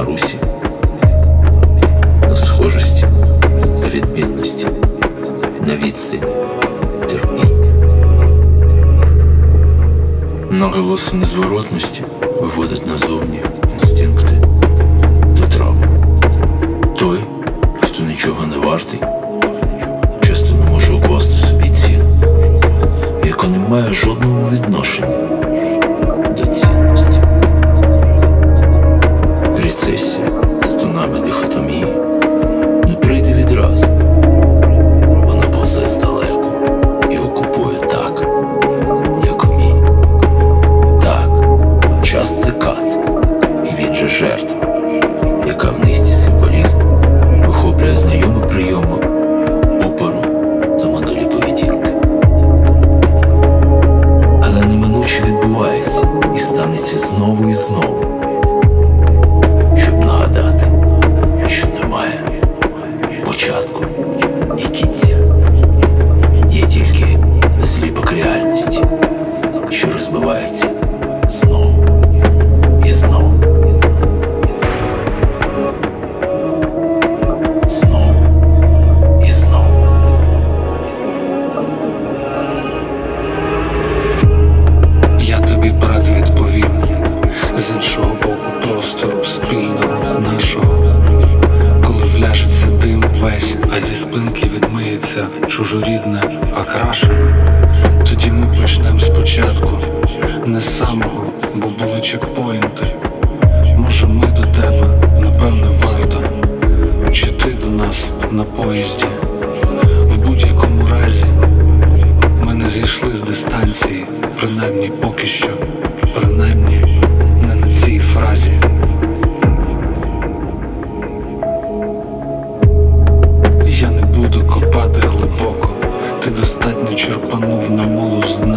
Білорусі, на схожості та відмінності, на відстані терпіння. Наголоси незворотності виводить назовні інстинкти витрав. Той, хто нічого не вартий, часто не може укласти собі цін, яка не має жодного відношення. І весь, а зі спинки відмиється чужорідне, окрашене, тоді ми почнемо спочатку, не з самого, бо були чекпоінти. Може, ми до тебе, напевне, варто, чи ти до нас на поїзді, в будь-якому разі. Ми не зійшли з дистанції, принаймні поки що, принаймні не на цій фразі. Черпанув на молу з дна.